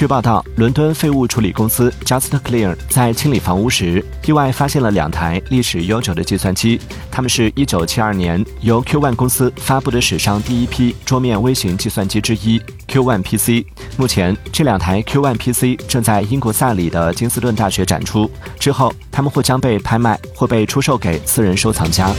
据报道，伦敦废物处理公司 Just Clear 在清理房屋时，意外发现了两台历史悠久的计算机。它们是一九七二年由 Q One 公司发布的史上第一批桌面微型计算机之一 Q One PC。目前，这两台 Q One PC 正在英国萨里的金斯顿大学展出，之后它们或将被拍卖或被出售给私人收藏家。